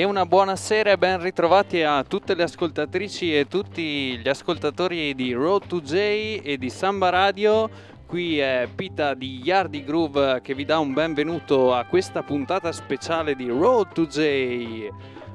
E una buona sera e ben ritrovati a tutte le ascoltatrici e tutti gli ascoltatori di Road to J e di Samba Radio. Qui è Pita di Yardi Groove che vi dà un benvenuto a questa puntata speciale di Road to J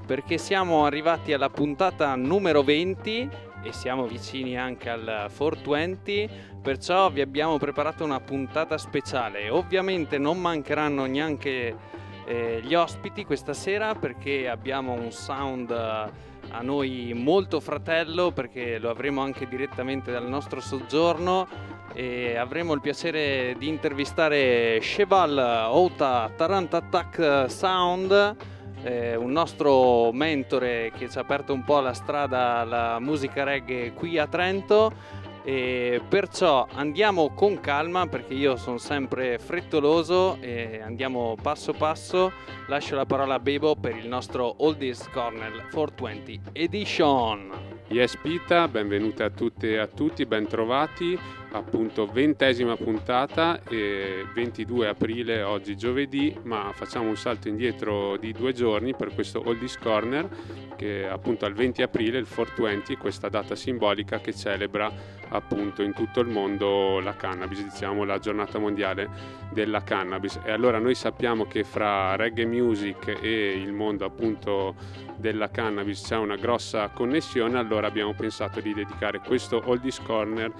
perché siamo arrivati alla puntata numero 20 e siamo vicini anche al 420, perciò vi abbiamo preparato una puntata speciale. Ovviamente non mancheranno neanche eh, gli ospiti questa sera perché abbiamo un sound eh, a noi molto fratello perché lo avremo anche direttamente dal nostro soggiorno e avremo il piacere di intervistare Cheval Ota Tarant Attack Sound eh, un nostro mentore che ci ha aperto un po' la strada alla musica reggae qui a Trento e perciò andiamo con calma perché io sono sempre frettoloso e andiamo passo passo. Lascio la parola a Bebo per il nostro Oldies Corner 420 Edition. Yes Pita, benvenute a tutte e a tutti, bentrovati appunto ventesima puntata, eh, 22 aprile oggi giovedì, ma facciamo un salto indietro di due giorni per questo Oldies Corner che appunto al 20 aprile, il 420, questa data simbolica che celebra appunto in tutto il mondo la cannabis, diciamo la giornata mondiale della cannabis. E allora noi sappiamo che fra reggae music e il mondo appunto della cannabis c'è una grossa connessione, allora abbiamo pensato di dedicare questo Oldies Corner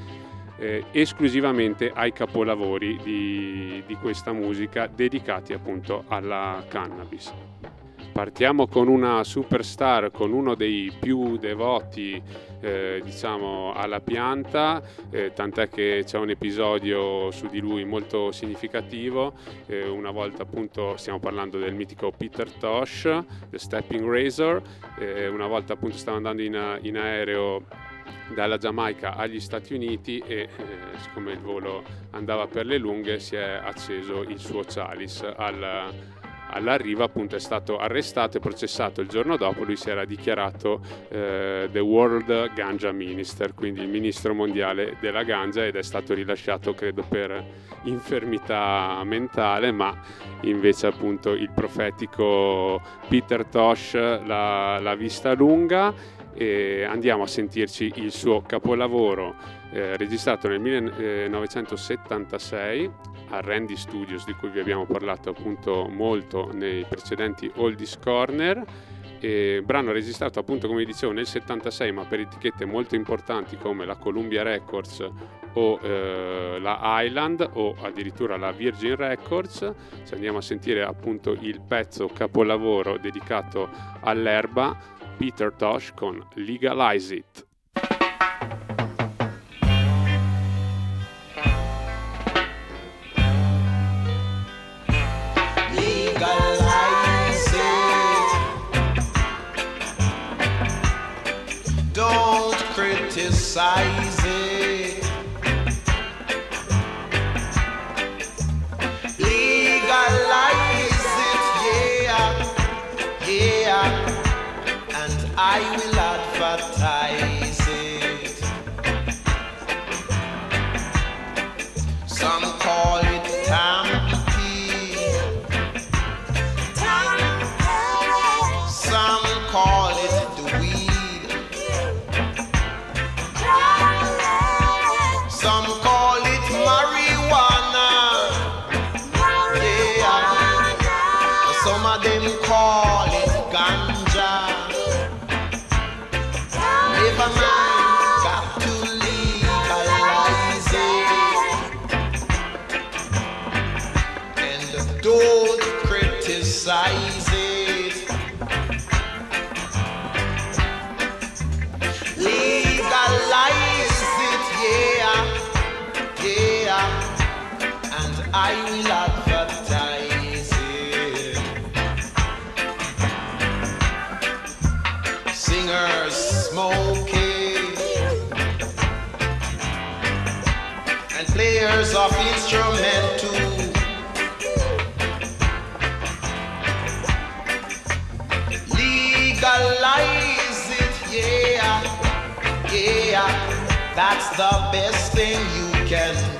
eh, esclusivamente ai capolavori di, di questa musica dedicati appunto alla cannabis. Partiamo con una superstar, con uno dei più devoti eh, diciamo alla pianta, eh, tant'è che c'è un episodio su di lui molto significativo. Eh, una volta appunto stiamo parlando del mitico Peter Tosh, The Stepping Razor. Eh, una volta appunto stava andando in, in aereo dalla Giamaica agli Stati Uniti e eh, siccome il volo andava per le lunghe si è acceso il suo chalice. Al, all'arrivo appunto è stato arrestato e processato. Il giorno dopo lui si era dichiarato eh, the world ganja minister quindi il ministro mondiale della ganja ed è stato rilasciato credo per infermità mentale ma invece appunto il profetico Peter Tosh l'ha vista lunga e andiamo a sentirci il suo capolavoro eh, registrato nel 1976 a Randy Studios di cui vi abbiamo parlato appunto molto nei precedenti Oldies Corner. E brano registrato appunto come dicevo nel 76 ma per etichette molto importanti come la Columbia Records o eh, la Island o addirittura la Virgin Records. Ci andiamo a sentire appunto il pezzo capolavoro dedicato all'erba Peter Tosh con Legalize It. Don't criticize it. Of instrument too. Legalize it, yeah, yeah. That's the best thing you can do.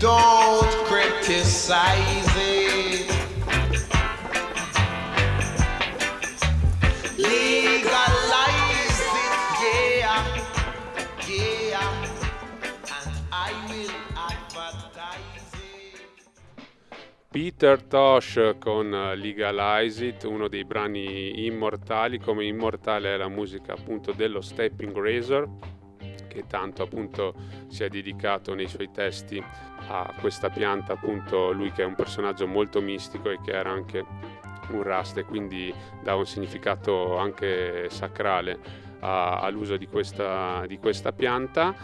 Don't criticize it. Legalize it, yeah, yeah, and I will advertise it. Peter Tosh con Legalize It, uno dei brani immortali, come immortale è la musica appunto dello Stepping Razor, che tanto appunto si è dedicato nei suoi testi a questa pianta, appunto lui che è un personaggio molto mistico e che era anche un rast e quindi dà un significato anche sacrale a- all'uso di questa, di questa pianta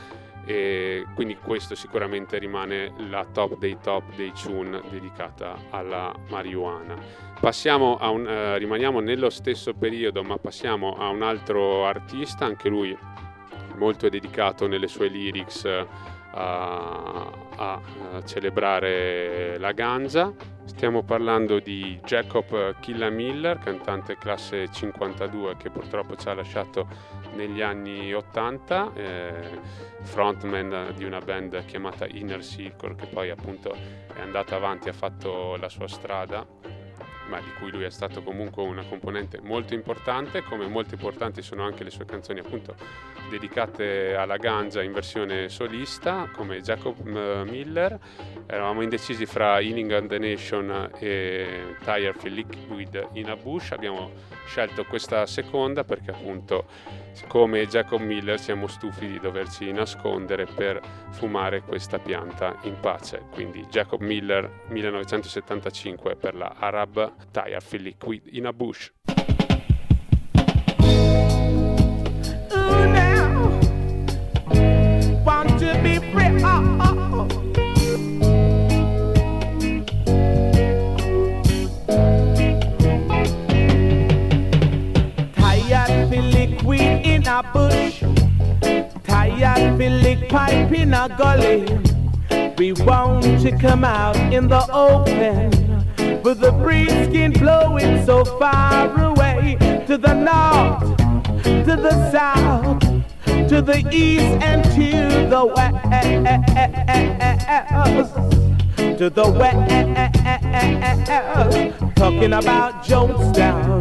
e quindi questo sicuramente rimane la top dei top dei tune dedicata alla marijuana. Passiamo a un, eh, rimaniamo nello stesso periodo ma passiamo a un altro artista, anche lui molto dedicato nelle sue lyrics eh, a, eh, celebrare la ganja. Stiamo parlando di Jacob Killamiller, cantante classe 52 che purtroppo ci ha lasciato negli anni 80, eh, frontman di una band chiamata Inner Circle che poi appunto è andata avanti, ha fatto la sua strada ma di cui lui è stato comunque una componente molto importante, come molto importanti sono anche le sue canzoni appunto dedicate alla ganja in versione solista, come Jacob eh, Miller. Eravamo indecisi fra Healing on the Nation e Tire for Liquid in a Bush, abbiamo scelto questa seconda perché appunto come Jacob Miller siamo stufi di doverci nascondere per fumare questa pianta in pace. Quindi Jacob Miller 1975 per la Arab Tire for Liquid in a Bush. Gully. We want to come out in the open with the breeze skin blowing so far away to the north, to the south, to the east and to the west, to the west. Talking about Jonestown,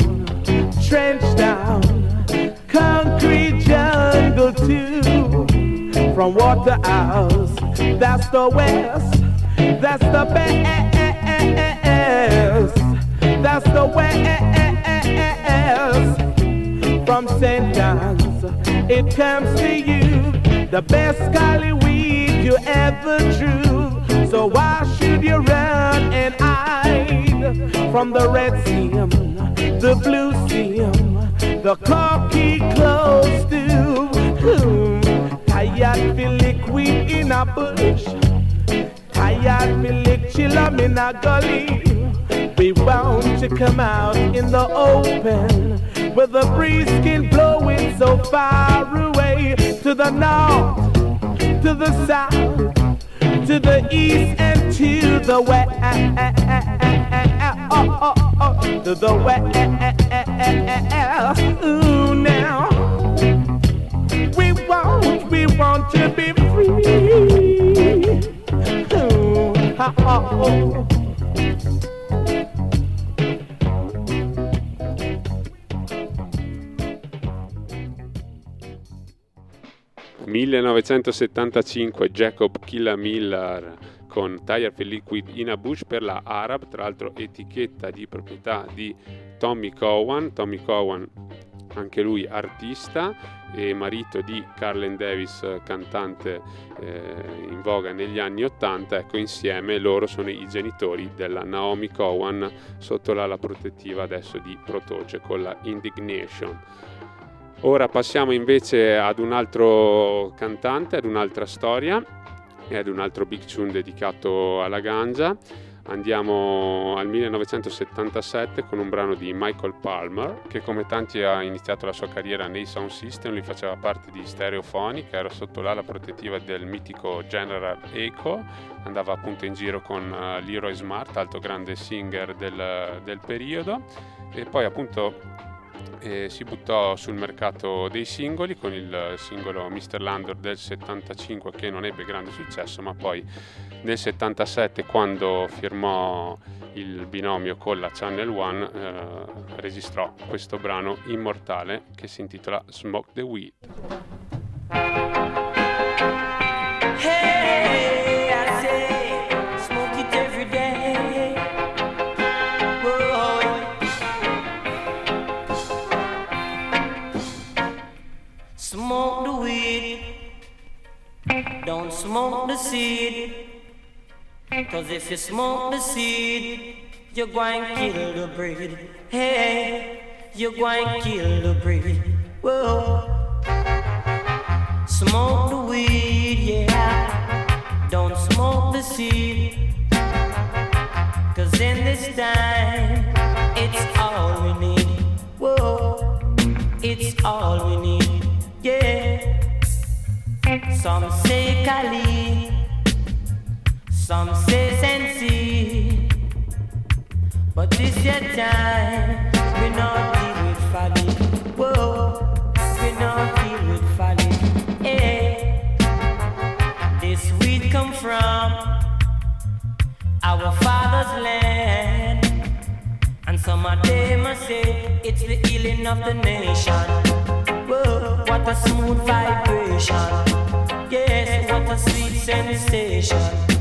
Trenchtown, concrete too. From Waterhouse, that's the west, that's the best, that's the west. From St. John's, it comes to you, the best golly weed you ever drew. So why should you run and hide from the red seam, the blue seam, the cocky close to? Tired feel liquid in a bush. Tired feel lick chillum in a gully. We want to come out in the open with the breeze skin blowing so far away to the north, to the south, to the east and to the west. Oh, oh, oh, oh. to the west. Ooh, now. We want, we want to be free. Ha, ha, oh. 1975 Jacob Killamiller con Tire for Liquid in a Bush per la Arab, tra l'altro etichetta di proprietà di Tommy Cowan, Tommy Cowan anche lui artista e marito di Carlen Davis, cantante eh, in voga negli anni 80, ecco insieme loro sono i genitori della Naomi Cowan sotto l'ala protettiva adesso di Protoce con la Indignation. Ora passiamo invece ad un altro cantante, ad un'altra storia e ad un altro big tune dedicato alla ganja. Andiamo al 1977 con un brano di Michael Palmer che come tanti ha iniziato la sua carriera nei sound system, lui faceva parte di Stereophonic, era sotto l'ala protettiva del mitico General Echo, andava appunto in giro con uh, Leroy Smart, alto grande singer del, del periodo e poi appunto e si buttò sul mercato dei singoli con il singolo Mr. Landor del 75 che non ebbe grande successo ma poi nel 77 quando firmò il binomio con la Channel One eh, registrò questo brano immortale che si intitola Smoke the Weed. Don't smoke the seed. Cause if you smoke the seed, you're going to kill the breed. Hey, you're going to kill the breed. Whoa. Smoke the weed, yeah. Don't smoke the seed. Cause in this time, it's all we need. Whoa. It's all we need. Yeah. Some say Kali, some say Sensi. But this your time, we not deal with folly. Whoa, we not deal with folly. Hey, this weed come from our father's land. And some of them say it's the healing of the nation. Whoa, what a smooth vibration. Yes, what a sweet sensation.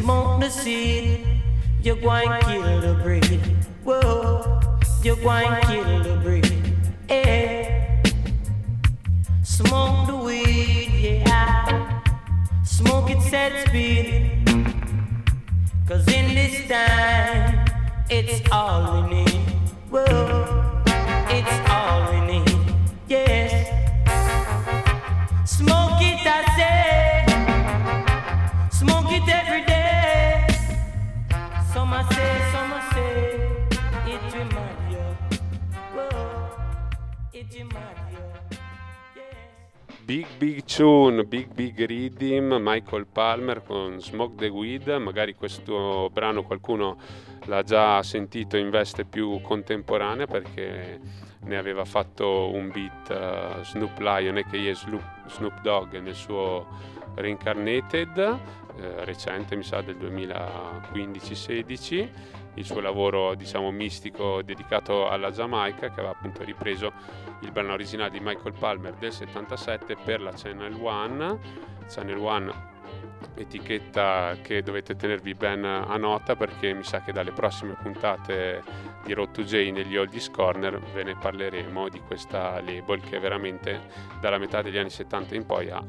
Smoke the seed, you're going to kill the breed. Whoa you're going to kill the breed. Yeah. Smoke the weed, yeah. Smoke it set speed. Cause in this time, it's all we need. Whoa, Big Big Tune, Big Big Rhythm, Michael Palmer con Smoke the Weed, magari questo brano qualcuno l'ha già sentito in veste più contemporanea perché ne aveva fatto un beat uh, Snoop Lion a.k.a. Snoop Dogg nel suo Reincarnated, eh, recente mi sa del 2015-16 il suo lavoro diciamo mistico dedicato alla Giamaica che aveva appunto ripreso il brano originale di Michael Palmer del 77 per la Channel One Channel One etichetta che dovete tenervi ben a nota perché mi sa che dalle prossime puntate di Road to J negli Oldies Corner ve ne parleremo di questa label che veramente dalla metà degli anni 70 in poi ha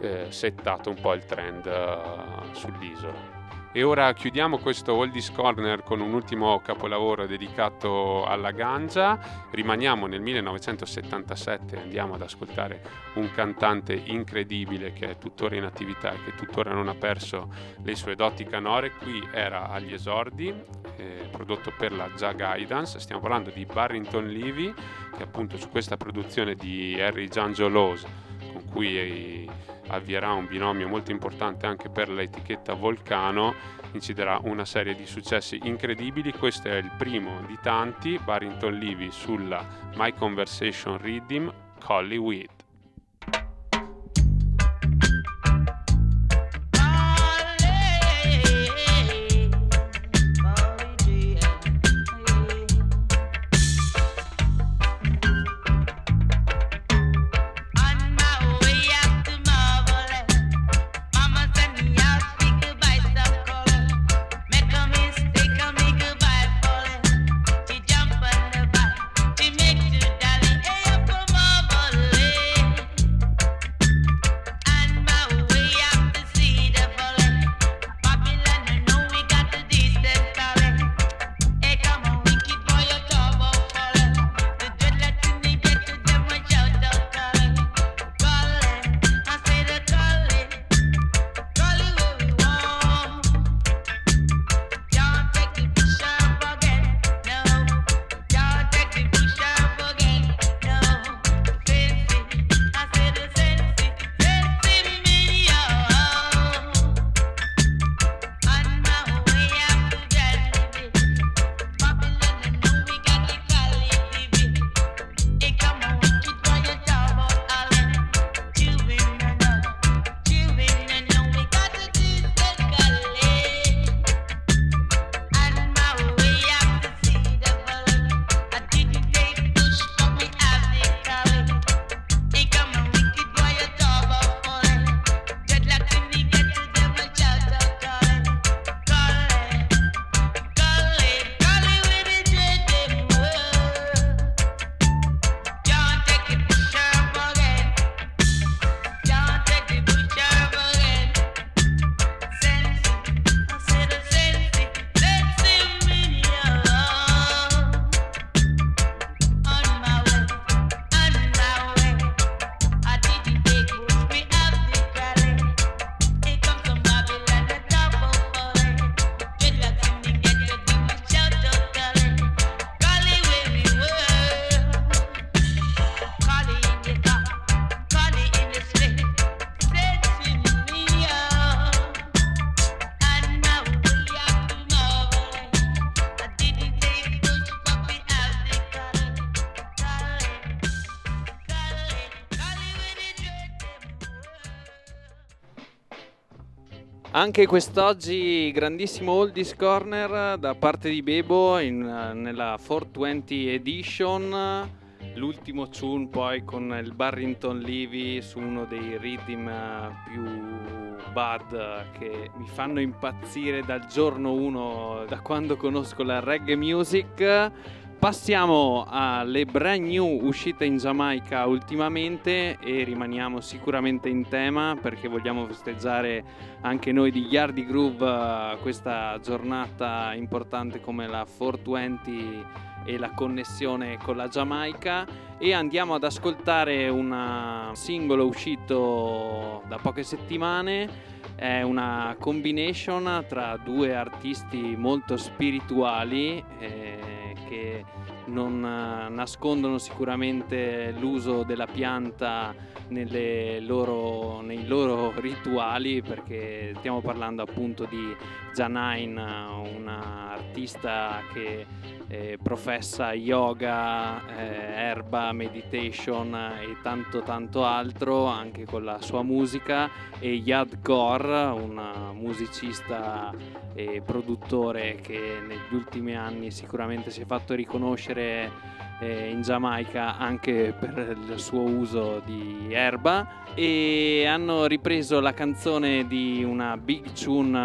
eh, settato un po' il trend uh, sull'isola. E ora chiudiamo questo Oldies Corner con un ultimo capolavoro dedicato alla ganja. Rimaniamo nel 1977 e andiamo ad ascoltare un cantante incredibile che è tuttora in attività e che tuttora non ha perso le sue doti canore. Qui era agli esordi, eh, prodotto per la Ja Guidance. Stiamo parlando di Barrington Levy, che appunto su questa produzione di Harry Giangiolos, con cui avvierà un binomio molto importante anche per l'etichetta Volcano, inciderà una serie di successi incredibili. Questo è il primo di tanti, Barrington Levy sulla My Conversation Rhythm, Collie Weed. Anche quest'oggi grandissimo Oldies Corner da parte di Bebo in, nella 420 Edition. L'ultimo tune poi con il Barrington Levy su uno dei rhythm più bad che mi fanno impazzire dal giorno 1, da quando conosco la reggae music. Passiamo alle brand new uscite in Giamaica ultimamente e rimaniamo sicuramente in tema perché vogliamo festeggiare anche noi di Yardi Groove eh, questa giornata importante come la 420 e la connessione con la Giamaica. E andiamo ad ascoltare un singolo uscito da poche settimane. È una combination tra due artisti molto spirituali eh, que non eh, nascondono sicuramente l'uso della pianta loro, nei loro rituali perché stiamo parlando appunto di Janine, un'artista che eh, professa yoga, eh, erba, meditation e tanto tanto altro anche con la sua musica. E Yad Kor, un musicista e produttore che negli ultimi anni sicuramente si è fatto riconoscere eh, in Giamaica anche per il suo uso di erba. E hanno ripreso la canzone di una big tune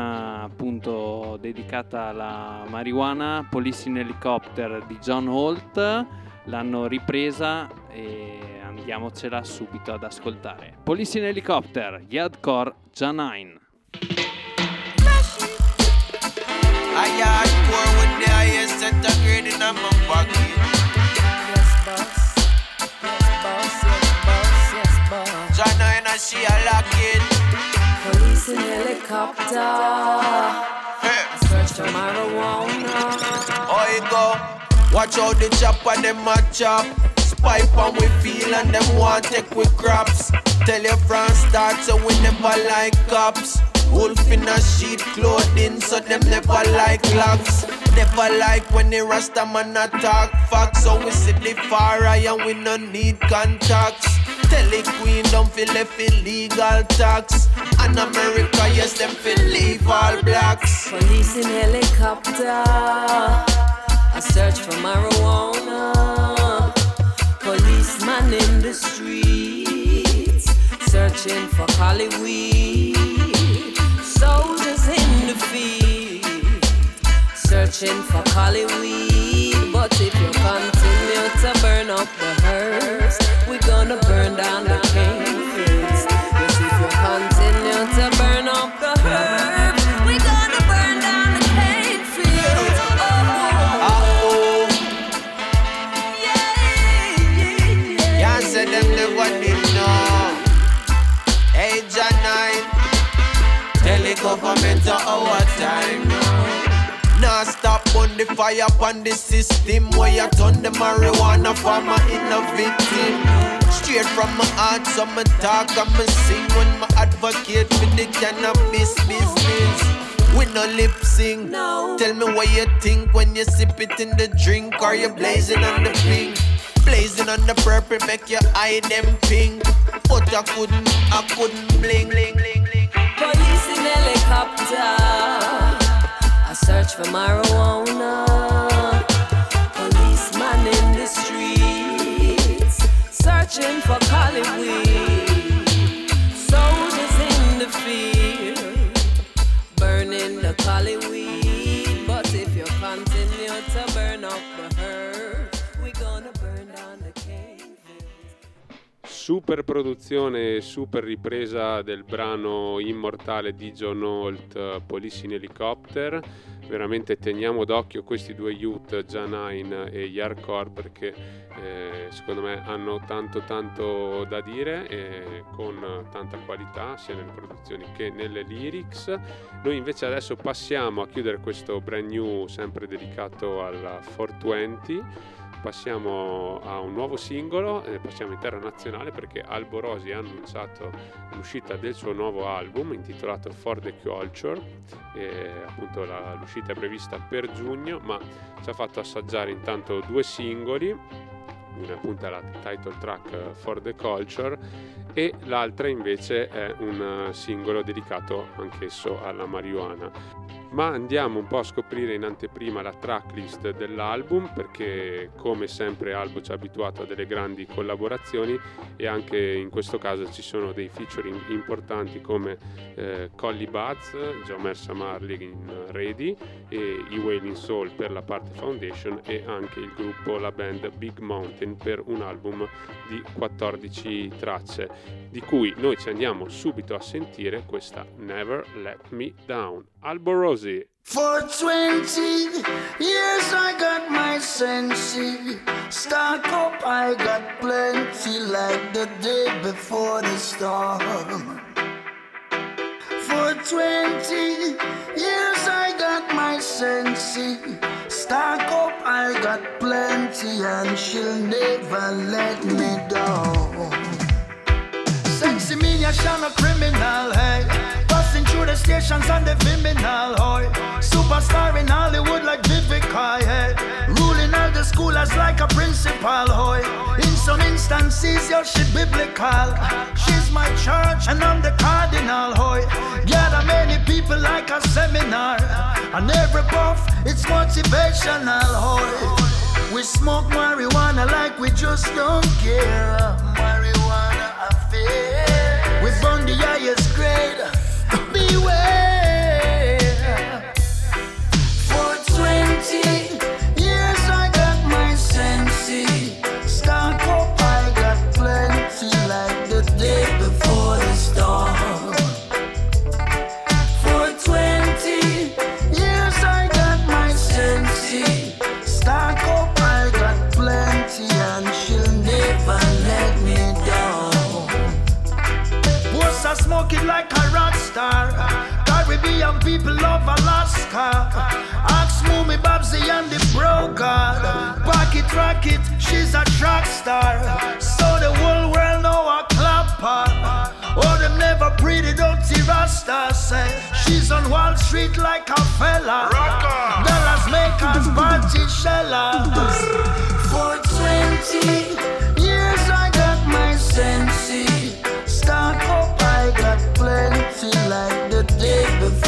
appunto dedicata alla marijuana Police in Helicopter di John Holt. L'hanno ripresa e andiamocela subito ad ascoltare. Police in Helicopter Yadcore Janine the highest set of grade in my pocket. China and she a lock it. Police in helicopter. Hey. I search for marijuana. Oh, you go. Watch out the chopper, them a chop. Spy on we feel and them want take we crops. Tell your friends start so we never like cops. Wolf in a sheet clothing, so them never like locks. Never like when the Rasta man attack facts. So we sit the far eye and we no need contacts. Tell the queen don't feel left illegal tax. And America, yes, them feel leave all blacks. Police in helicopter. I search for marijuana. Policeman in the streets. Searching for weed. Soldiers in the field. Searching for Cali weed. But if you continue to burn up the herbs, we're gonna burn down the cane fields. If you continue to burn up the herbs, we're gonna burn down the cane fields. Oh, yeah, say them know. Age nine, our time. On the fire on the system where you turn the marijuana farmer in a victim. Straight from my heart, so me talk and me sing when me advocate for the cannabis business. We no lip sync. No. Tell me what you think when you sip it in the drink or you blazing on the pink. Blazing on the purple, make your eye them pink. But I couldn't, I couldn't bling, bling, bling, bling. Police in helicopter. Search for marijuana. Policeman in the streets. Searching for weed. Soldiers in the field. Burning the weed. But if you continue to burn up the herb, we gonna burn down the fields. Super produzione e super ripresa del brano immortale di John Holt, Police in Helicopter. Veramente teniamo d'occhio questi due youth, Janine e Yarkor, perché eh, secondo me hanno tanto tanto da dire e con tanta qualità sia nelle produzioni che nelle lyrics. Noi invece adesso passiamo a chiudere questo brand new sempre dedicato alla 420 passiamo a un nuovo singolo, eh, passiamo in terra nazionale perché Alborosi ha annunciato l'uscita del suo nuovo album intitolato For the Culture, e appunto la- l'uscita è prevista per giugno, ma ci ha fatto assaggiare intanto due singoli una appunto la title track For the Culture e l'altra invece è un singolo dedicato anch'esso alla marijuana ma andiamo un po' a scoprire in anteprima la tracklist dell'album perché come sempre Albo ci ha abituato a delle grandi collaborazioni e anche in questo caso ci sono dei featuring importanti come eh, Collie Buzz, Jomersa Marley in Ready e i Wailing Soul per la parte Foundation e anche il gruppo, la band Big Mountain per un album di 14 tracce di cui noi ci andiamo subito a sentire questa Never Let Me Down. Albo Rosie. For 20 years I got my sensi. Stock up, I got plenty like the day before the storm. For 20 years I got my sensi. Stock up, I got plenty and she'll never let me down. Shine a criminal, hey. Passing through the stations on the criminal, hoy. Superstar in Hollywood like Vivica, hey. Ruling all the schoolers like a principal, hoy. In some instances, yo, she biblical. She's my church and I'm the cardinal, hoy. Gather many people like a seminar. And every puff, it's motivational, hoy. We smoke marijuana like we just don't care. Marijuana affair. The highest grade. Beware. Star. Caribbean people love Alaska. Ask Moomy Babsy and the broker. Pocket rocket, she's a track star. So the whole world know a clapper. Oh, them never pretty dirty Rasta say she's on Wall Street like a fella. Dollars makers, party shellers. For 20 years I got my sensi. Stock up, I got plenty like the day before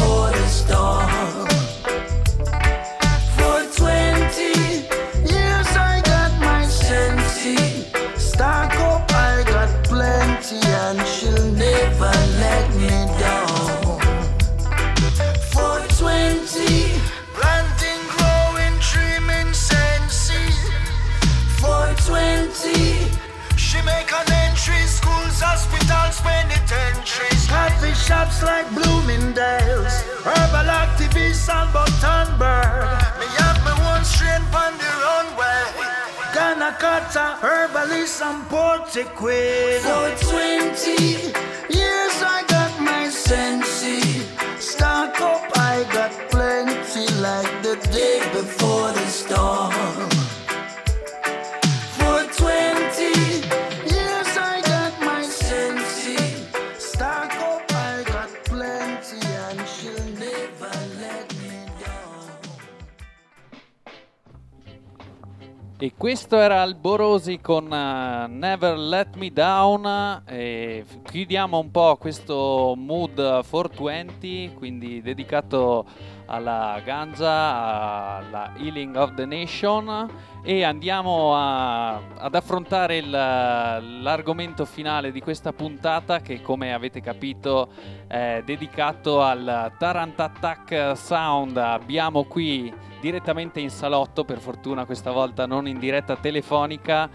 questo era Alborosi con eh, Never Let Me Down. E chiudiamo un po' questo mood 420, quindi dedicato alla ganja, alla Healing of the Nation. E andiamo a- ad affrontare il- l'argomento finale di questa puntata, che come avete capito è dedicato al Tarant Attack Sound. Abbiamo qui direttamente in salotto, per fortuna questa volta non in diretta telefonica.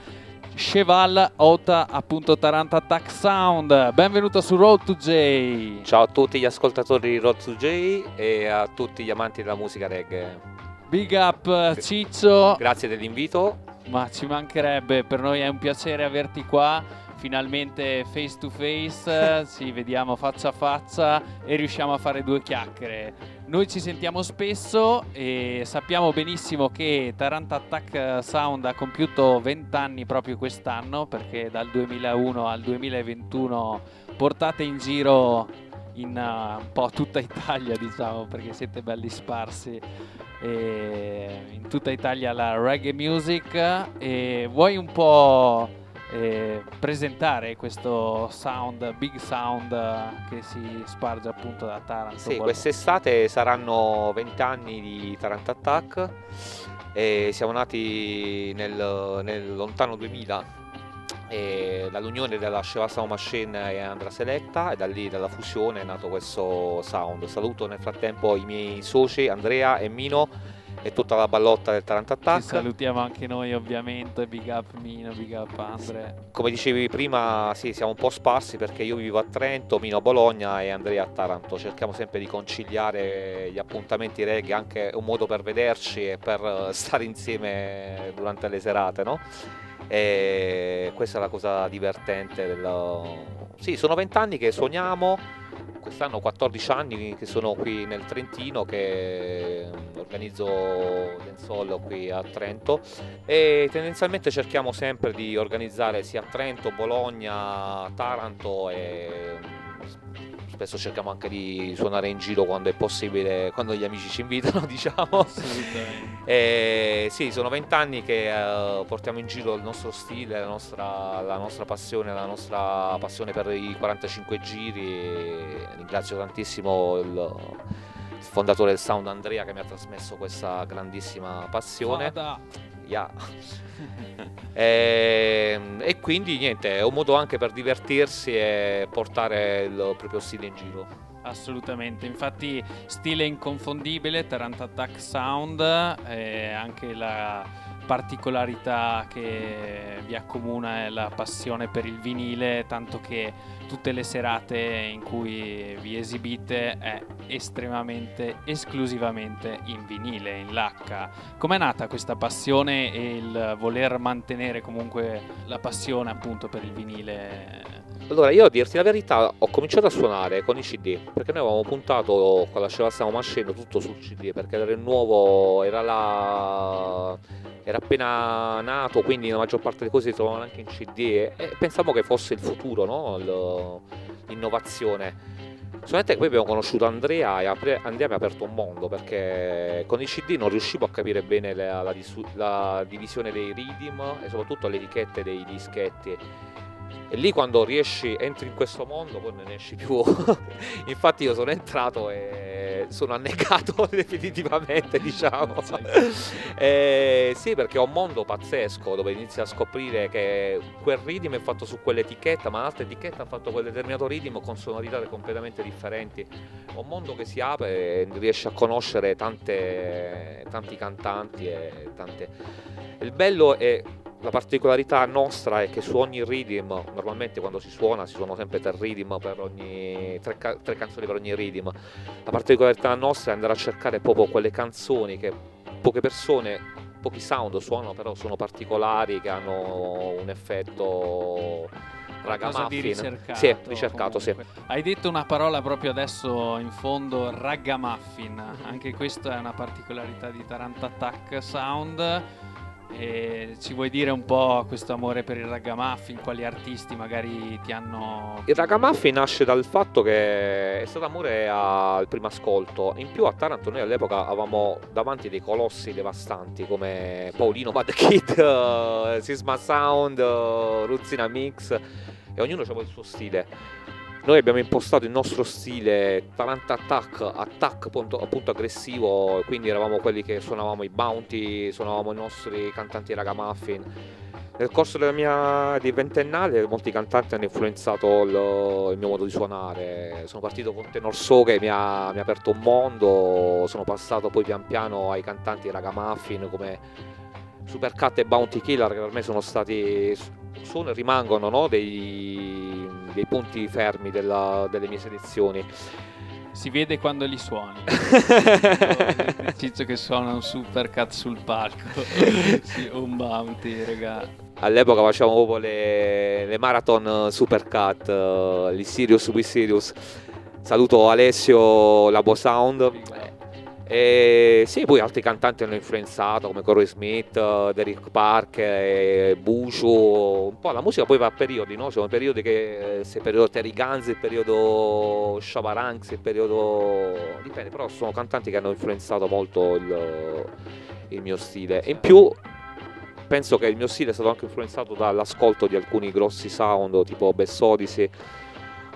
Cheval Ota appunto Tarant Attack Sound. Benvenuto su Road to J. Ciao a tutti gli ascoltatori di Road to J e a tutti gli amanti della musica reggae. Big up Ciccio. Grazie dell'invito. Ma ci mancherebbe, per noi è un piacere averti qua. Finalmente face to face, ci vediamo faccia a faccia e riusciamo a fare due chiacchiere. Noi ci sentiamo spesso e sappiamo benissimo che Tarant Attack Sound ha compiuto 20 anni proprio quest'anno perché dal 2001 al 2021 portate in giro in uh, un po' tutta Italia, diciamo, perché siete belli sparsi. eh, in tutta Italia la reggae music e vuoi un po' eh, presentare questo sound, big sound eh, che si sparge appunto da Taranto? Sì, quest'estate saranno 20 anni di Tarant Attack e siamo nati nel, nel lontano 2000 e dall'unione della Sheva Sound Machine e Andra Seletta e da lì dalla fusione è nato questo sound. Saluto nel frattempo i miei soci Andrea e Mino e tutta la ballotta del Tarant Attack. salutiamo anche noi ovviamente, big up Mino, big up Andre. Come dicevi prima, sì, siamo un po' sparsi perché io vivo a Trento, Mino a Bologna e Andrea a Taranto. Cerchiamo sempre di conciliare gli appuntamenti reggae, anche un modo per vederci e per eh, stare insieme durante le serate, no? E questa è la cosa divertente del... Sì, sono vent'anni che suoniamo, quest'anno 14 anni che sono qui nel Trentino, che organizzo Dancehall qui a Trento. E tendenzialmente cerchiamo sempre di organizzare sia a Trento, Bologna, Taranto e spesso cerchiamo anche di suonare in giro quando è possibile, quando gli amici ci invitano, diciamo. E sì, sono vent'anni che eh, portiamo in giro il nostro stile, la nostra, la nostra passione, la nostra passione per i 45 giri. Ringrazio tantissimo il, fondatore del Sound Andrea che mi ha trasmesso questa grandissima passione. Vada. Yeah. e, e quindi niente, è un modo anche per divertirsi e portare il proprio stile in giro. Assolutamente, infatti stile inconfondibile, Tarant Attack Sound, anche la particolarità che vi accomuna è la passione per il vinile, tanto che tutte le serate in cui vi esibite è estremamente, esclusivamente in vinile, in lacca. Com'è nata questa passione e il voler mantenere comunque la passione appunto per il vinile? Allora, io a dirti la verità, ho cominciato a suonare con i CD, perché noi avevamo puntato con la Cevastamo Machine tutto sul CD, perché era il nuovo, era la... era appena nato, quindi la maggior parte delle cose si trovavano anche in CD e, e pensavo che fosse il futuro, no? L'innovazione. Solamente poi abbiamo conosciuto Andrea e Andrea mi ha aperto un mondo perché con i CD non riuscivo a capire bene la, la la divisione dei rhythm e soprattutto le etichette dei dischetti. E lì quando riesci, entri in questo mondo, poi non ne esci più. Infatti io sono entrato e sono annegato definitivamente, diciamo. Eh, sì, perché è un mondo pazzesco dove inizi a scoprire che quel ritmo è fatto su quell'etichetta, ma l'altra etichetta ha fatto quel determinato ritmo con sonorità completamente differenti. È un mondo che si apre e riesci a conoscere tante, tanti cantanti e tante... Il bello è la particolarità nostra è che su ogni rhythm, normalmente quando si suona si suonano sempre tre rhythm per ogni tre, ca- tre canzoni per ogni rhythm. La particolarità nostra è andare a cercare proprio quelle canzoni che poche persone, pochi sound suonano, però sono particolari, che hanno un effetto ragamuffin. ricercato. Sì, ricercato, sì. Hai detto una parola proprio adesso in fondo, ragamuffin. Anche questa è una particolarità di Tarant Attack Sound. E ci vuoi dire un po' questo amore per il ragamuffin? Quali artisti magari ti hanno... Il Ragamuffin nasce dal fatto che è stato amore al primo ascolto. In più a Taranto noi all'epoca avevamo davanti dei colossi devastanti come Paolino Bad Kid, eh, Sisma Sound, eh, Ruzzina Mix e ognuno aveva il suo stile. Noi abbiamo impostato il nostro stile Tarant Attack, attack appunto, appunto aggressivo, quindi eravamo quelli che suonavamo i Bounty, suonavamo i nostri cantanti Ragamuffin. Nel corso della mia di ventennale molti cantanti hanno influenzato il, il mio modo di suonare. Sono partito con Tenor So che mi ha, mi ha aperto un mondo, sono passato poi pian piano ai cantanti Ragamuffin come Supercat e Bounty Killer che per me sono stati, sono rimangono no, dei, dei punti fermi della- delle mie selezioni. Si vede quando li suoni. Ciccio che suona un supercut sul palco. sì, un bounty, raga. All'epoca facevamo proprio le, le marathon Supercat, eh, gli Sirius Sirius. Saluto Alessio Labo Sound. E sì, poi altri cantanti hanno influenzato come Corey Smith, eh, Derek Parker, Buju, un po' la musica poi va a periodi, no? Sono periodi che, eh, se il periodo Terry Guns, il periodo Shabba Ranks, il periodo... dipende, però sono cantanti che hanno influenzato molto il, il mio stile. E in più penso che il mio stile è stato anche influenzato dall'ascolto di alcuni grossi sound tipo Bess Odyssey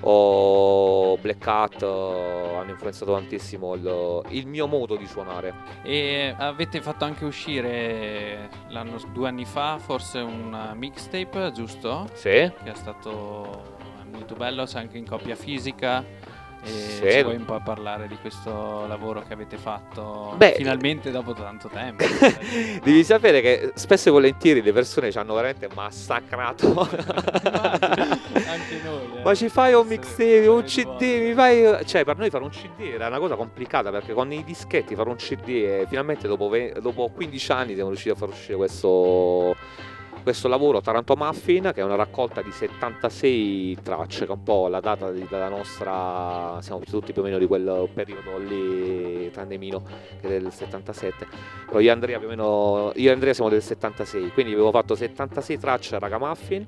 o Black Hat eh, hanno influenzato tantissimo il, il mio modo di suonare. E avete fatto anche uscire l'anno, due anni fa forse un mixtape, giusto? Sì. Che è stato molto bello, c'è anche in copia fisica. E Sì. ci vuoi un po' parlare di questo lavoro che avete fatto Beh, finalmente dopo tanto tempo? Devi sapere che spesso e volentieri le persone ci hanno veramente massacrato. Ma ci fai un mixtape, un CD, mi fai... Cioè, per noi fare un CD era una cosa complicata perché con i dischetti fare un CD e finalmente dopo, ve- dopo 15 anni siamo riusciti a far uscire questo, questo lavoro Taranto Muffin che è una raccolta di 76 tracce che è un po' la data della nostra... siamo tutti più o meno di quel periodo lì, tranne Mino che è del 77. Però io e Andrea più o meno... Io e Andrea siamo del 76, quindi avevo fatto 76 tracce a Ragamuffin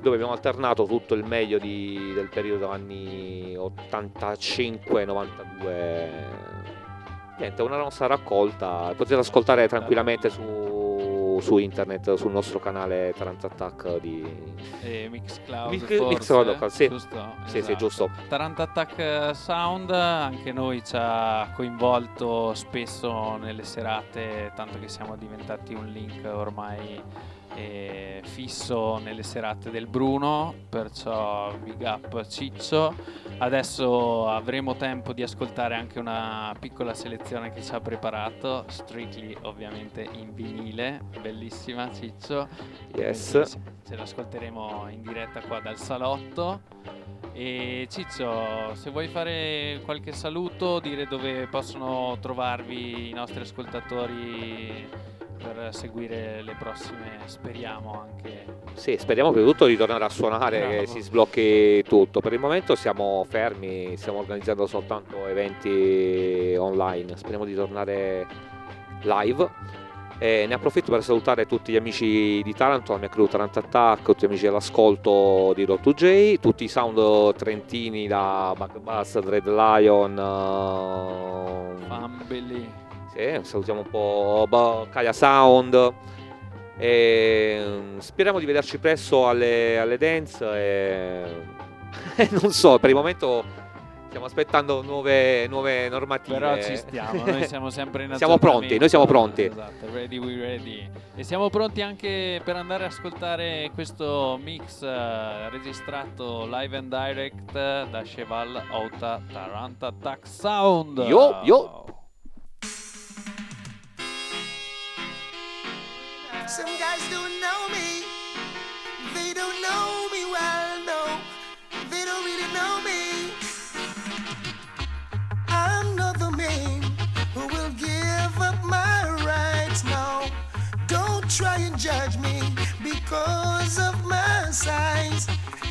dove abbiamo alternato tutto il meglio di- del periodo anni 85-92. Niente, una nostra raccolta, potete ascoltare tranquillamente su, su internet, sul nostro canale Tarant Attack di... E Mixcloud, Mix- forse, Mixcloud, sì. giusto? Sì, sì, Esatto. giusto. Tarant Attack Sound anche noi ci ha coinvolto spesso nelle serate, tanto che siamo diventati un link ormai eh, fisso nelle serate del Bruno, perciò big up Ciccio. Adesso avremo tempo di ascoltare anche una piccola selezione che ci ha preparato, strictly ovviamente in vinile, bellissima Ciccio. Yes. Ce- Ce l'ascolteremo in diretta qua dal salotto. E Ciccio, se vuoi fare qualche saluto, dire dove possono trovarvi i nostri ascoltatori per seguire le prossime, speriamo anche. Sì, speriamo di tutto di tornare a suonare, Bravo. che si sblocchi tutto. Per il momento siamo fermi, stiamo organizzando soltanto eventi online, speriamo di tornare live. E ne approfitto per salutare tutti gli amici di Taranto, la mia crew Tarant Attack, tutti gli amici dell'ascolto di Road 2J, tutti i sound trentini da Bug Dread Lion, eh, Fambeli. Sì, salutiamo un po' Kaya Sound. E mm, speriamo di vederci presto alle, alle dance. E... non so, per il momento stiamo aspettando nuove, nuove normative. Però ci stiamo, noi siamo sempre in Siamo pronti, noi siamo pronti. Esatto, ready we ready. E siamo pronti anche per andare ad ascoltare questo mix eh, registrato live and direct da Cheval Ota Taranta Attack Sound. Yo, yo. Some guys don't know me. They don't know me well, no. They don't really know me. I'm not the man who will give up my rights, no. Don't try and judge me because of my size.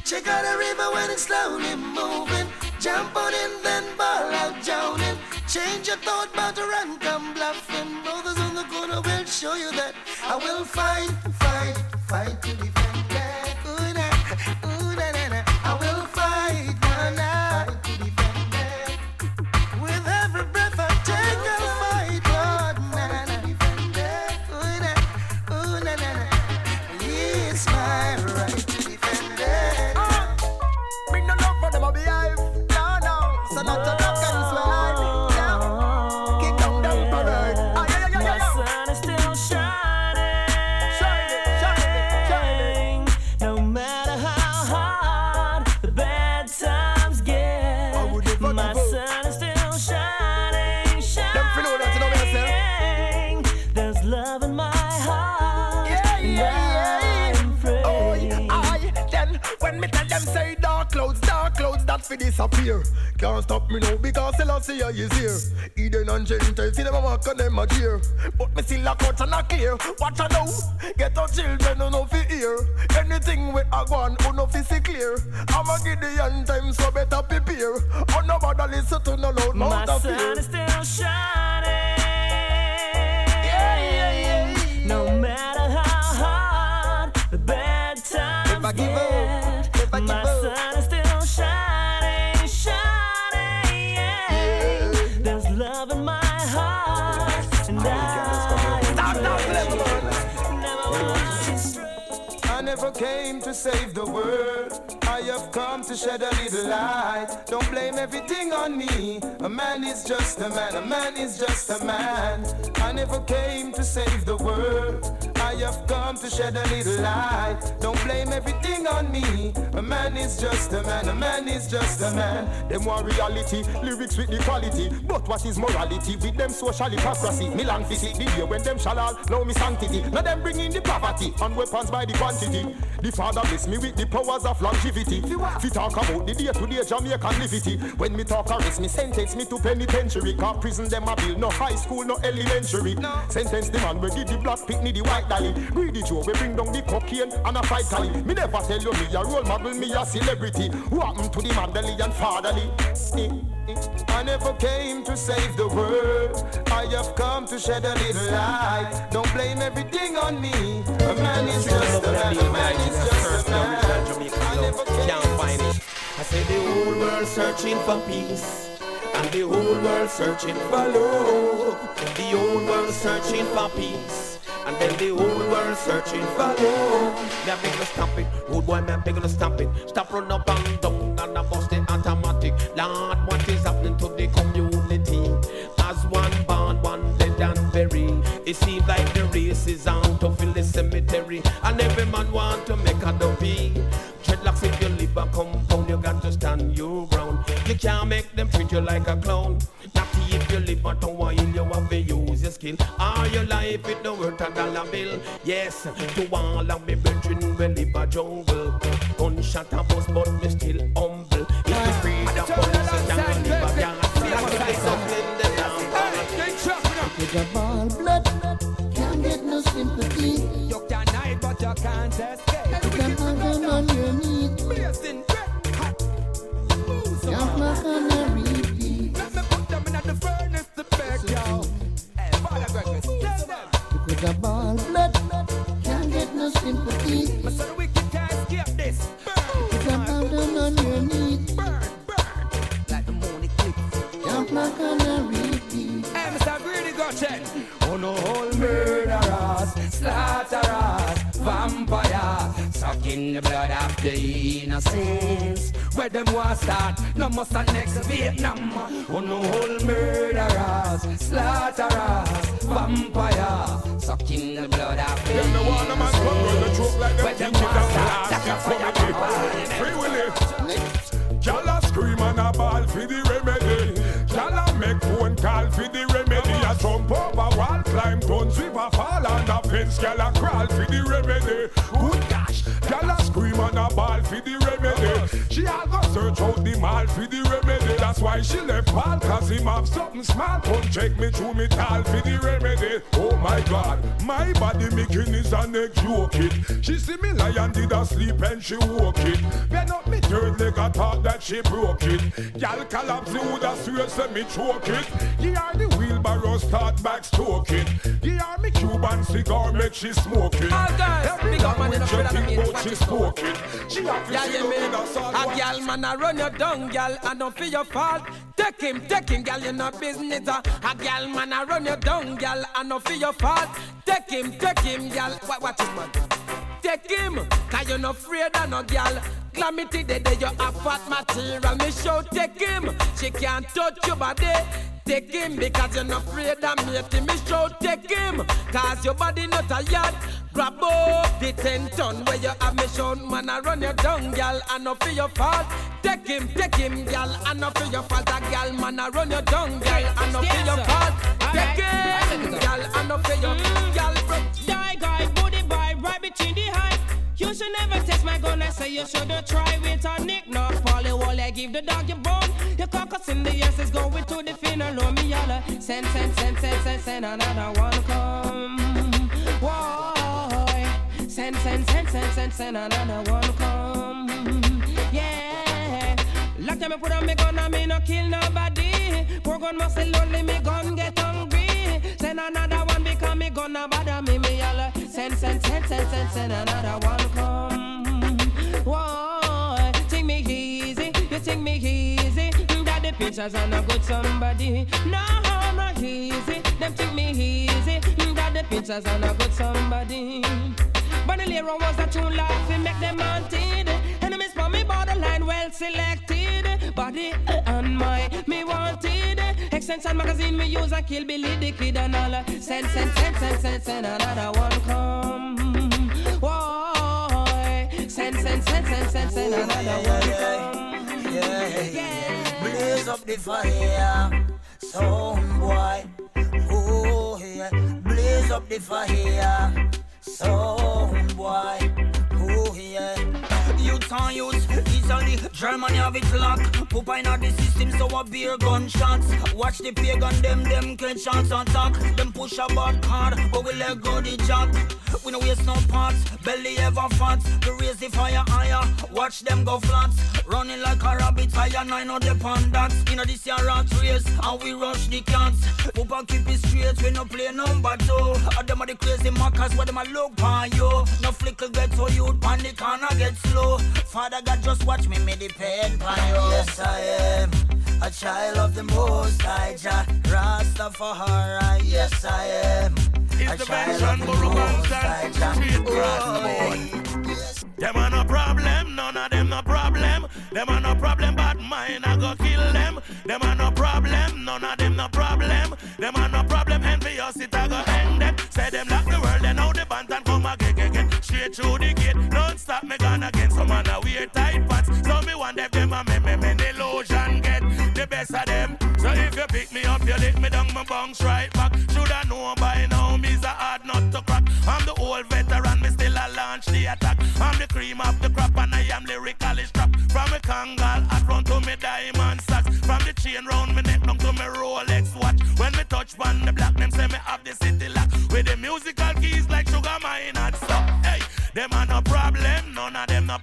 Check out a river when it's slowly moving. Jump on in, then ball out drowning. Change your thought the run, come bluffing. Show you that I will fight, fight, fi disappear. Can't stop me now because Selassie is here. Eden and Gentile, see them a walk and them a cheer. But me still a cut and a clear. Watch out now, get our children who no fi hear. Anything we a go on, who no fi see clear. I'ma give the end time so better prepare. Oh no bother listen to no loud My mouth of sun fear. is still shining. Save the world. I have come to shed a little light. Don't blame everything on me. A man is just a man, a man is just a man. I never came to save the world. I have come to shed a little light. Don't blame everything on me. A man is just a man, a man is just a man. Them want reality, lyrics with the quality. But what is morality with them social hypocrisy? Milan visit the day when them shall all know me sanctity. Now them bring in the poverty and weapons by the quantity. The father bless me with the powers of longevity. Fi talk about the day to day Jamaican livity. When me talk arrest me, sentence me to penitentiary. Cause prison them a bill, no high school, no elementary. No. Sentence the man we give the black pick me the white dolly. Greedy Joe we bring down the cocaine and a fight cali. Me never tell you me a role model, me a celebrity. Who happened to the Mandela and fatherly? I never came to save the world. I have come to shed a little light. Don't blame everything on me. A man is just a man. A man is just a man. I never Can't find it. I say the whole world searching for peace. And the whole world searching for love. The whole world searching for peace. And then the whole world searching for love. Me a no stop it, rude boy, me a big no stop it. Stop run up and down and a bust it automatic. Lord, what is happening to the community? As one born, one dead and buried. It seems like the race is on to fill the cemetery, and every man want to make a dopey. Dreadlocks if you live a compound, you got to stand your ground. You can't make them treat you like a clown. Don't worth a dollar bill. Yes, to all of me brethren, we live a jungle. Gunshot a bus, but me still must start him have something small. Come check me through me tall for the remedy. My God, my body making is a neck joke it. She see me lion did a sleep and she woke it. Bend up me third leg, I thought that she broke it. Gal collapse, the have swear say me choke it. Give her the wheelbarrow, start back stroke it. Give her me Cuban cigar, make she smoke it. All Every big up man in language the you brother think mean, she it. spoke it. She have Yeah, you mean a a gal man a run you down, gal, and don't feel your fault. Take him, take him, gal, you no business. uh. A gal man a run you down, gal, and don't feel your fault. Take him, take him, gal. What, watch it, man. Take him, cause you no afraid of no gal. Calamity the day you have fat material. Me show take him, she can't touch your body. Take him because you're not afraid of me. Me show take him, cause your body not a yard. Grab up the ten ton where you have me shown man I run you down, gal, I not for your fault. Take him, take him, gal, I not for your fault. A gal man I run you down, gal, I not for your fault. Take him, gal, I not for your mm-hmm. gal. Die guy, booty boy, right between the high. You should never test my gun, I say you shoulda try with a nick knock. Polly wall, I give the dog your bone. Your caucus in the yes is going to the funeral. Me yalla, send, send, send, send, send, send another one come. Why? Send, send, send, send, send, send another one come. Yeah. Last time I put on me gun, I me no kill nobody. Poor gun must say lonely, me gun get hungry. Send another one because me gun no bother me, me. Send, send, send, send, send, send another one come. Why? Take me easy, you take me easy. That the pictures are not good somebody. No, not easy. Them take me easy. That the pictures are not good somebody. But the Bandolero was a tune laughing, make them haunted. Enemies for me borderline, well selected. Body and my me wanted. Extension magazine me use and kill Billy the Kid and all. Send, send, send, send, send, send another one come. Why? Send, send, send, send, send, send another one come. Yeah, yeah. Blaze up the fire, sound boy. Oh yeah, blaze up the fire, sound boy. Oh yeah. Youth on youth, easily Germany have it lock. Pop in the system, so a beer gunshots. Watch the pagan them, them get shots on top. Them push a bad card, but we let go the jack. We no waste no parts, belly ever fat. We raise the fire higher, watch them go flat. Running like a rabbit, higher nine of the pandas. You know this year rat race, and we rush the cats. Papa keep it straight, we no play number two. Them are the crazy mockers, where them a look on you. No flickle get so you panic and I get slow. Father God, just watch me, me depend on you. Yes, I am a child of the Most High Jah, Rastafari. Yes, I am a the child of the Most High Jah. Them are no problem, none of them no problem. Them are no problem, but mine I go kill them. Them are no problem, none of them no problem. Them are no problem, envious it I go end them. Say them lock the world, then how the band and come again, again. Straight through the gate, don't stop me gone again. Some man a wear tight pants, so me them me me me illusion get the best of them. So if you pick me up, you lick me down, my bounce right back. Shoulda know by now, me's a hard nut to crack. I'm the old veteran, me still a launch the attack. I'm the cream of the crop, and I am lyrically strapped. From a Kangol hat round to me diamond socks. From the chain round me neck down to me Rolex watch. When me touch on the black, them say me have the city lock. With the musical keys like sugar mine and stuff. Hey, them are no problem, none of them no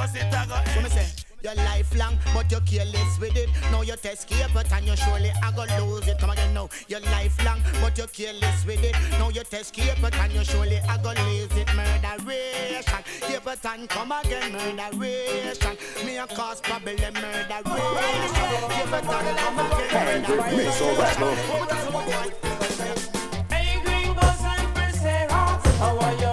problem, it I go eh. end. Your lifelong, but you're careless with it. Now you test escape it and you surely I go lose it. Come again now. You're lifelong, but you're careless with it. Now you test escape it and you surely I go lose it. Murderation, keep it and come again. Murderation, me a cause problem. Murderation, keep it and come again. Murderation. Hey, gringos and preseros, how are you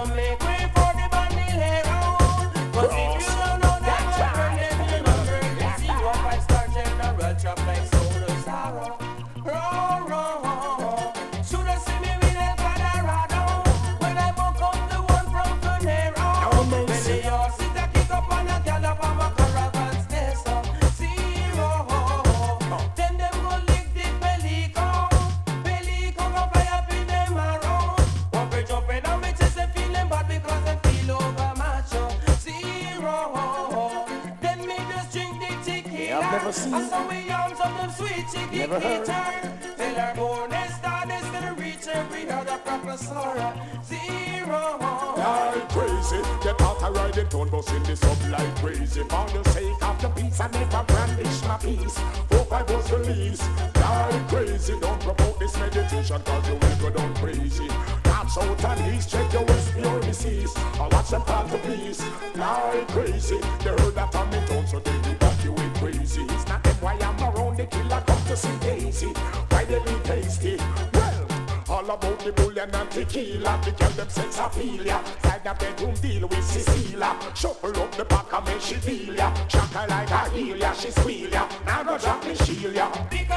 Never heard. Till our bonus started to reach every other professor. Zero. Like crazy, get out and ride the tone, busting this up like crazy. For the sake of the peace, I never brandish my peace. Hope I was released. Like crazy, don't promote this meditation, cause you will go down crazy. North, south, and east, check your west, your disease. I watch them call the police. Like crazy, they heard that I'm in town, so they evacuate crazy. It's not them why I'm the killer come to see Daisy. Why they be tasty? Well, all about the bullion and tequila The girl them sex appeal Side the bedroom deal with Cecilia. Shuffle up the back and make she feel ya. Shock her like a heel ya, she squeal ya. Now go drop me shield ya. Pick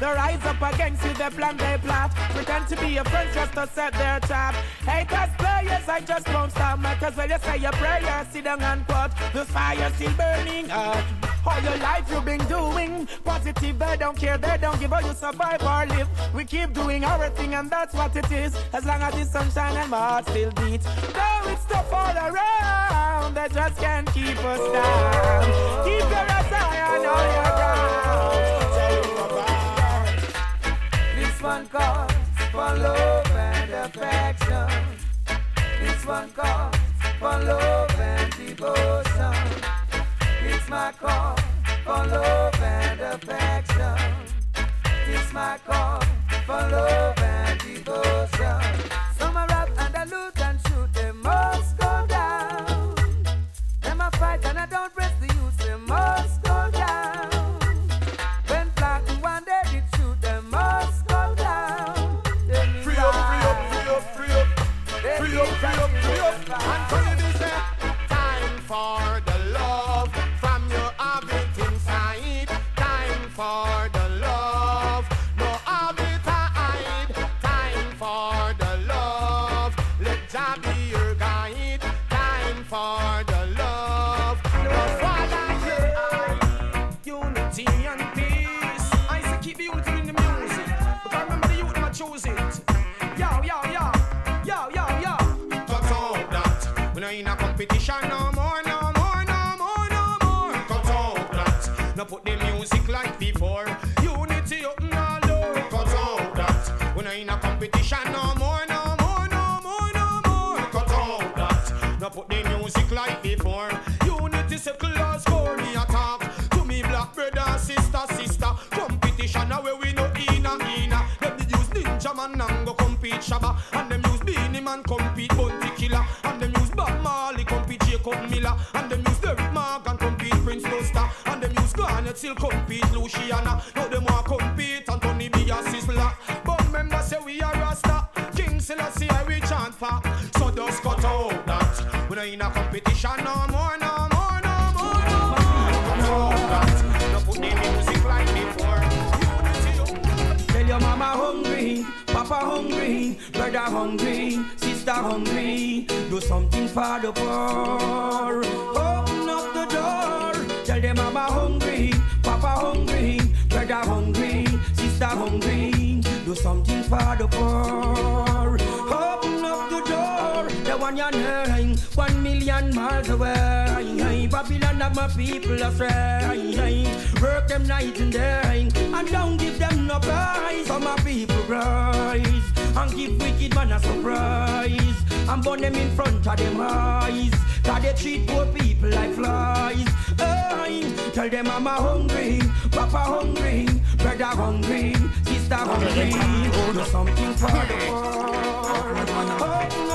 They rise up against you, they plan, they plot. Pretend to be your friends just to set their trap. Haters, players, I just won't stop. Might as well you say your prayer, sit down and quote. The fire still burning up. All your life you've been doing positive, they don't care, they don't give a you survive or live. We keep doing our thing, and that's what it is. As long as the sunshine and my heart still beats. Though it's tough all around, they just can't keep us down. Keep your eyes high and all your one calls for love and affection. This one calls for love and devotion. It's my call for love and affection. It's my call for love and devotion. One million miles away. Babylon have my people astray. Work them night and day, and don't give them no prize. So my people rise and give wicked man a surprise. And burn them in front of them eyes. Cause they treat poor people like flies. Tell them I'm a hungry, papa hungry, brother hungry, sister hungry. Do something for the poor. Open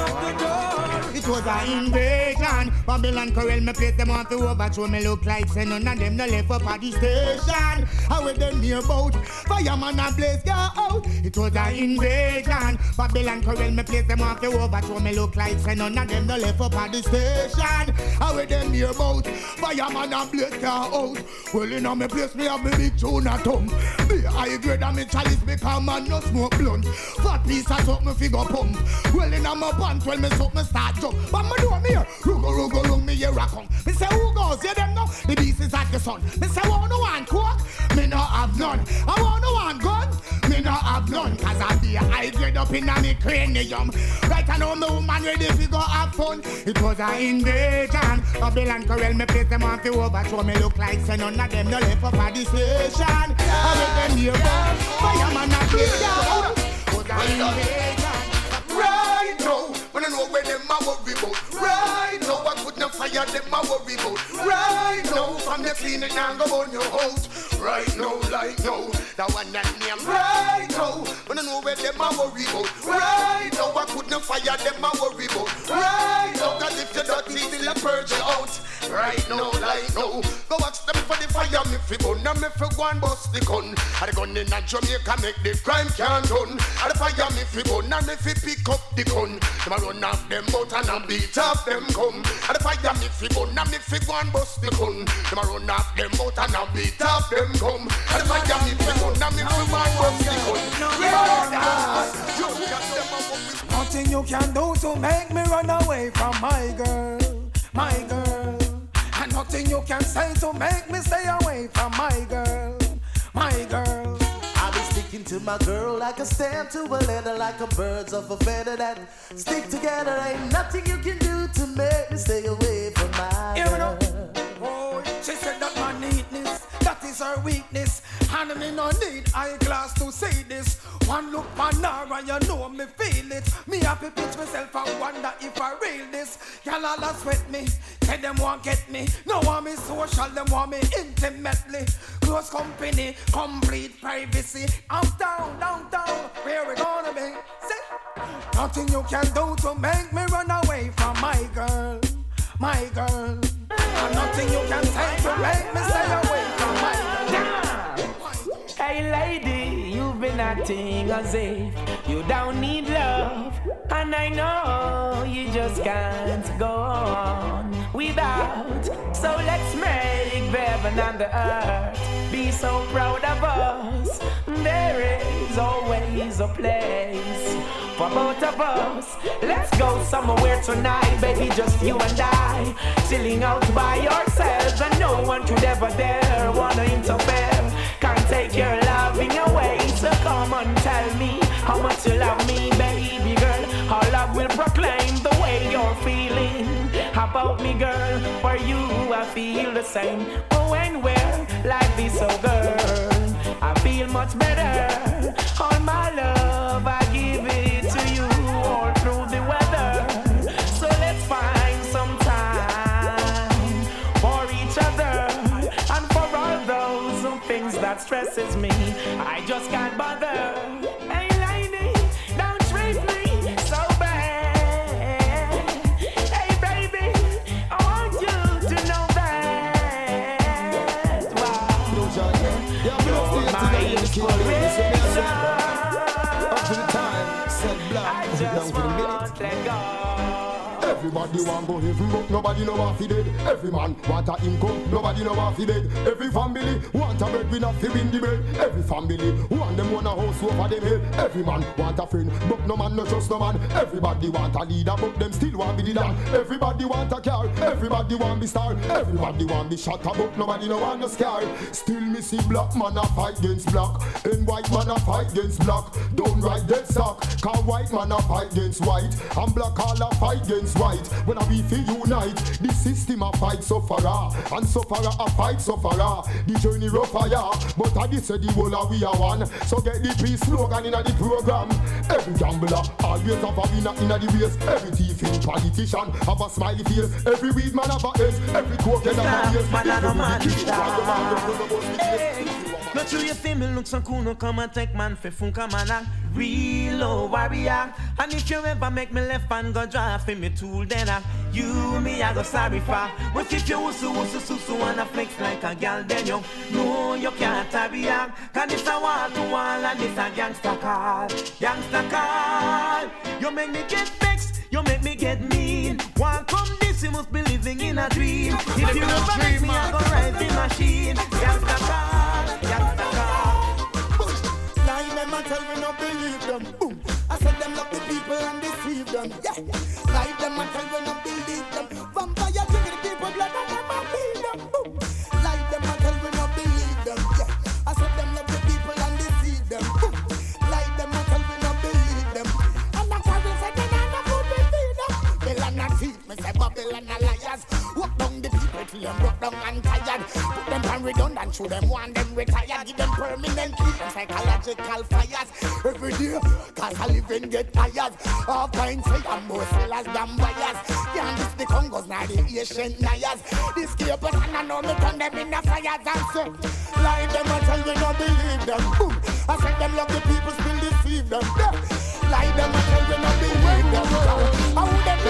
was a invasion. Babylon corral me place them want to overthrow me look like say none of them no left up at the station. How with them near boat? Fireman and blaze go out. It was a invasion. Babylon corral me place them want to overthrow me look like say none of them no left up at the station. How with them near boat? Fireman and blaze go out. Well in me place me have me big tune at home. Me high grade and me chalice become man no smoke blunt. Fat piece of something figure pump. Well in my pants when me suck me start jump. But me do me here. Rugo rugo rung me here I come. Me say who goes? Yeah them know the beast is at the sun. Me say want no one coke? Me no have none. I want no one gun. Me no have none. Cause I be a high grade up in a me cranium. Right I know me woman ready fi go have fun. It was a invasion. Babylon corral me place them on fi overthrow me look like say none of them no left up at the station. I make them here go. Fireman a kill down. Was a invasion. Right now, when I know where them a worry about. Right now, I could not fire them a worry about. Right now, from the clean it and go on your house. Right now, like now, that one that name. Right now, when I know where them a worry about. Right now, I could not fire them a worry about. Right now, cause if you dirty, a purge you out. Right now, like now, go watch them for the fire, me fi burn, and me fi go and bust the gun. And the gun in a Jamaica make the crime can't done. And the fire me fi burn, and me fi pick up the gun. Them a run off them out and a beat off them come. And the fire me fi burn, and me fi go and bust the gun. Them a run off them out and a beat off them come. And the fire me fi burn, and me fi go and bust the gun. Yeah, you got them a Nothing you can do to make me run away from my girl, my girl. And nothing you can say to make me stay away from my girl, my girl. Sticking to my girl like a stamp to a letter, like a birds of a feather that stick together. Ain't nothing you can do to make me stay away from my Here we girl. Oh, she said her weakness. And me no need eyeglass to see this. One look on her and you know me feel it. Me happy pitch myself and wonder if I real this. Y'all all sweat me, say them want get me. No want me social, them want me intimately. Close company, complete privacy. I'm down, downtown, where we gonna be? See? Nothing you can do to make me run away from my girl, my girl. And nothing you can say to make me stay away. Lady, you've been acting as if you don't need love. And I know you just can't go on without. So let's make heaven and the earth be so proud of us. There is always a place for both of us. Let's go somewhere tonight, baby, just you and I. Chilling out by ourselves, and no one could ever dare wanna interfere. Can't take your loving away, so come and tell me how much you love me, baby girl. Our love will proclaim the way you're feeling How about me, girl. For you, I feel the same. But when we're like this, oh girl, stresses me. I just can't bother. Everybody want go heaven, but nobody know what fi dead. Every man want a income, nobody know what fi beg. Every family want a breadwinner fi win the bread. Every family want them one a house over them head. Every man want a friend, but no man no trust no man. Everybody want a leader, but them still want be leader. Everybody want a car, everybody want be star. Everybody want be shot, but nobody no want no scar. Still me see black man a fight against black, and white man a fight against black. Don't write dead sock, cause white man a fight against white, and black all a fight against white. When a we feel unite, the system a fight sufferer, ah, and sufferer ah, a fight so sufferer. Ah. The journey rough fire, but I did say the whole we are one. So get the peace slogan in the program. Every gambler always have a winner in the race. Every thief in politician have a smiley face. Every weed man have a ace. Every cokehead have a ace. Man and a man Every No true you feel me look so cool, no come and take man for fun come and real low warrior. And if you ever make me left and go drive for me tool, then I you me I go sorry for. But if you usu usu susu wanna flex like a gal, then you know you can't hurry up. Cause this a wall to wall and this a gangster call, gangster call. You make me get vexed, you make me get mean. One come this, you must be living in a dream. If you ever make me, I go ride the machine. Not believe them. Boom. I said them love the people and deceive them. Yeah. Lie them and tell me not believe them. Vampire down the people till them broke down and tired. Put them on redundant, show them one them retired. Give them permanent keep them psychological fires. Every day, cause I live and get tired. All kinds say I'm more sellers than buyers. Can't this the Congos, now the Asian Nayas. This capers and I know me turn them in the fires and say, lie them and tell me not believe them. Boom. I said them love the people, still deceive them. Yeah. Lie them and tell me not believe them. How would them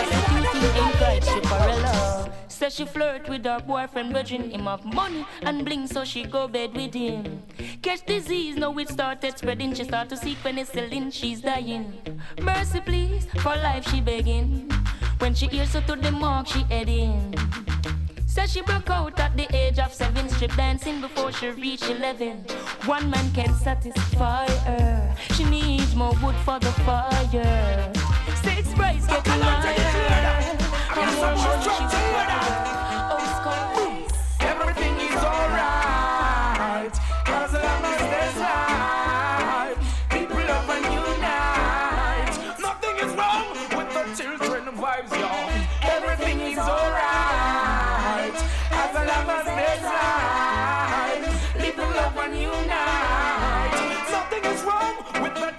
wanna invite Chiparella. Say Says she flirt with her boyfriend, virgin him of money and bling, so she go bed with him. Catch disease, now it started spreading. She start to seek penicillin, she's dying. Mercy, please, for life she begging. When she hears her to the mark, she heading. Says she broke out at the age of seven, strip dancing before she reached eleven. One man can satisfy her. She needs more wood for the fire. Six price getting higher. And more money she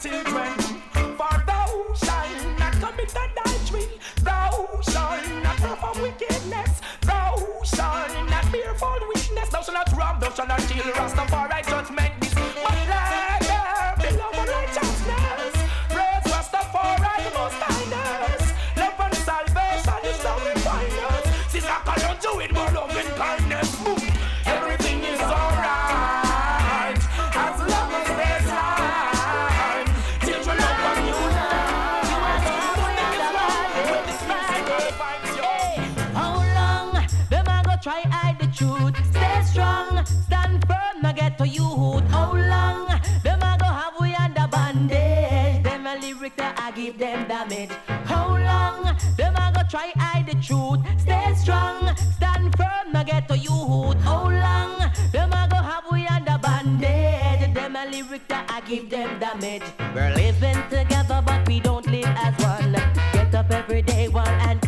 children. For thou shalt not commit adultery. Thou shalt not perform wickedness. Thou shalt not bear false witness. Thou shalt not rob, thou shalt not steal. Rastafari judgment a hide the truth? Stay strong, stand firm, now get to you youth. How long them a go have we under bandage? Them a lyric that I give them damage. We're living together, but we don't live as one. Get up every day, one and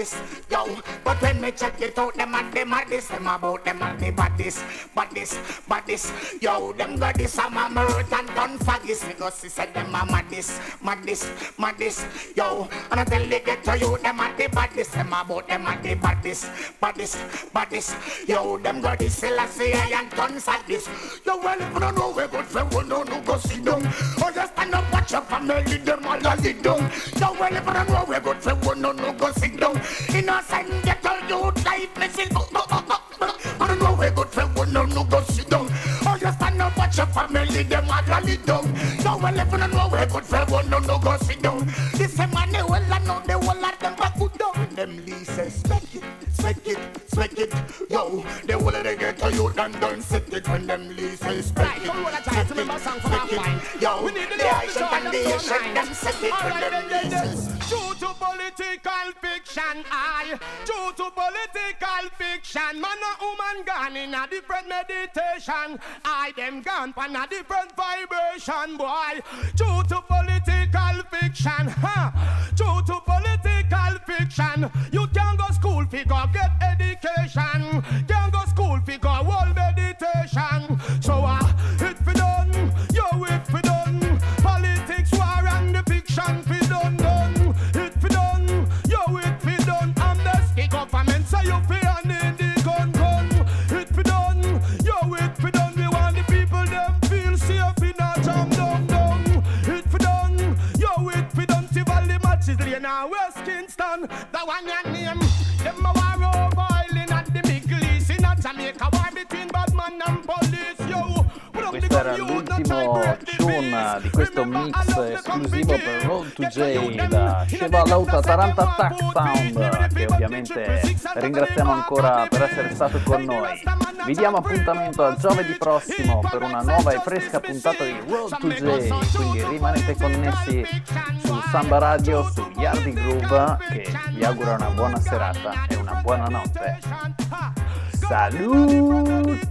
badness, yo. But when me check it out, them at them at this, them about them at the badness, badness, badness, yo. Them got this, I'm a murder and done faggis. Me go see said them a madness, madness, madness, yo. And tell they get to you, them at the badness, them about them at the badness, badness, badness, yo. Them got this, Selassie and done sadness. Yo, well, if you don't know where good friend, we don't know go sit down. Or just stand up, watch your family, them all a lead down. Yo, well, if you don't know where good friend, we don't know go down. Innocent, get all you life, missing. I don't know where good friend, we don't know go sit down. Or just stand up, watch your family, them all a lead down. Yo, well, if you don't know where good friend, we don't know go sit down. This same man, they well, I know they will let them back good down. Them leases, spec it, spec it, spec it. Yo, they will let get to you and don't sit it when them leases, spec it, spec it, spec it. Yo, the Asian and the Asian, them set it when them leases. Political fiction, I Due to political fiction Man a woman gone in a different meditation. I them gone pan a different vibration, boy. Due to political fiction, huh. Due to political fiction. You can go school figure get education. Can go school figure world meditation. So uh, and West Kingston The one your not l'ultimo tune di questo mix esclusivo per Road to J da Sheva Lauta Taranta Attack Sound che ovviamente ringraziamo ancora per essere stato con noi. Vi diamo appuntamento a giovedì prossimo per una nuova e fresca puntata di Road to J, quindi rimanete connessi su Samba Radio, su Yardi Groove che vi augura una buona serata e una buona notte. Salut!